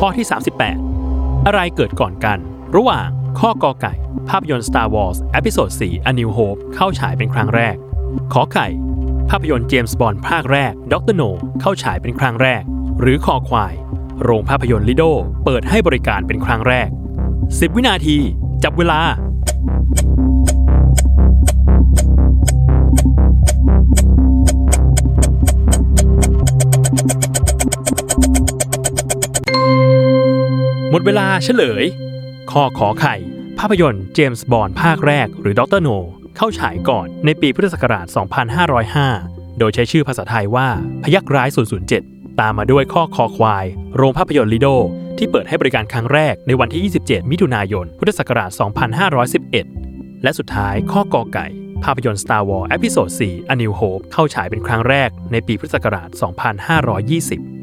ข้อที่ 38 อะไรเกิดก่อนกัน ระหว่างข้อกอไก่ ภาพยนตร์ Star Wars Episode 4 A New Hope เข้าฉายเป็นครั้งแรก ขอไข่ ภาพยนตร์เจมส์บอนด์ภาคแรก Dr. No เข้าฉายเป็นครั้งแรก หรือคอควาย โรงภาพยนตร์ลิโดเปิดให้บริการเป็นครั้งแรก 10 วินาที จับเวลา หมดเวลาเฉลย ข้อขอไข่ ภาพยนตร์เจมส์บอนด์ภาคแรกหรือ Dr. No เข้าฉายก่อนในปีพุทธศักราช 2505 โดยใช้ชื่อภาษาไทยว่าพยัคฆ์ร้าย 007 ตามมาด้วยข้อคอควาย โรงภาพยนตร์ลิโด ที่เปิดให้บริการครั้งแรกในวันที่ 27 มิถุนายน พุทธศักราช 2511 และสุดท้ายข้อกอไก่ภาพยนตร์ Star Wars Episode 4 A New Hope เข้าฉายเป็นครั้งแรกในปีพุทธศักราช 2520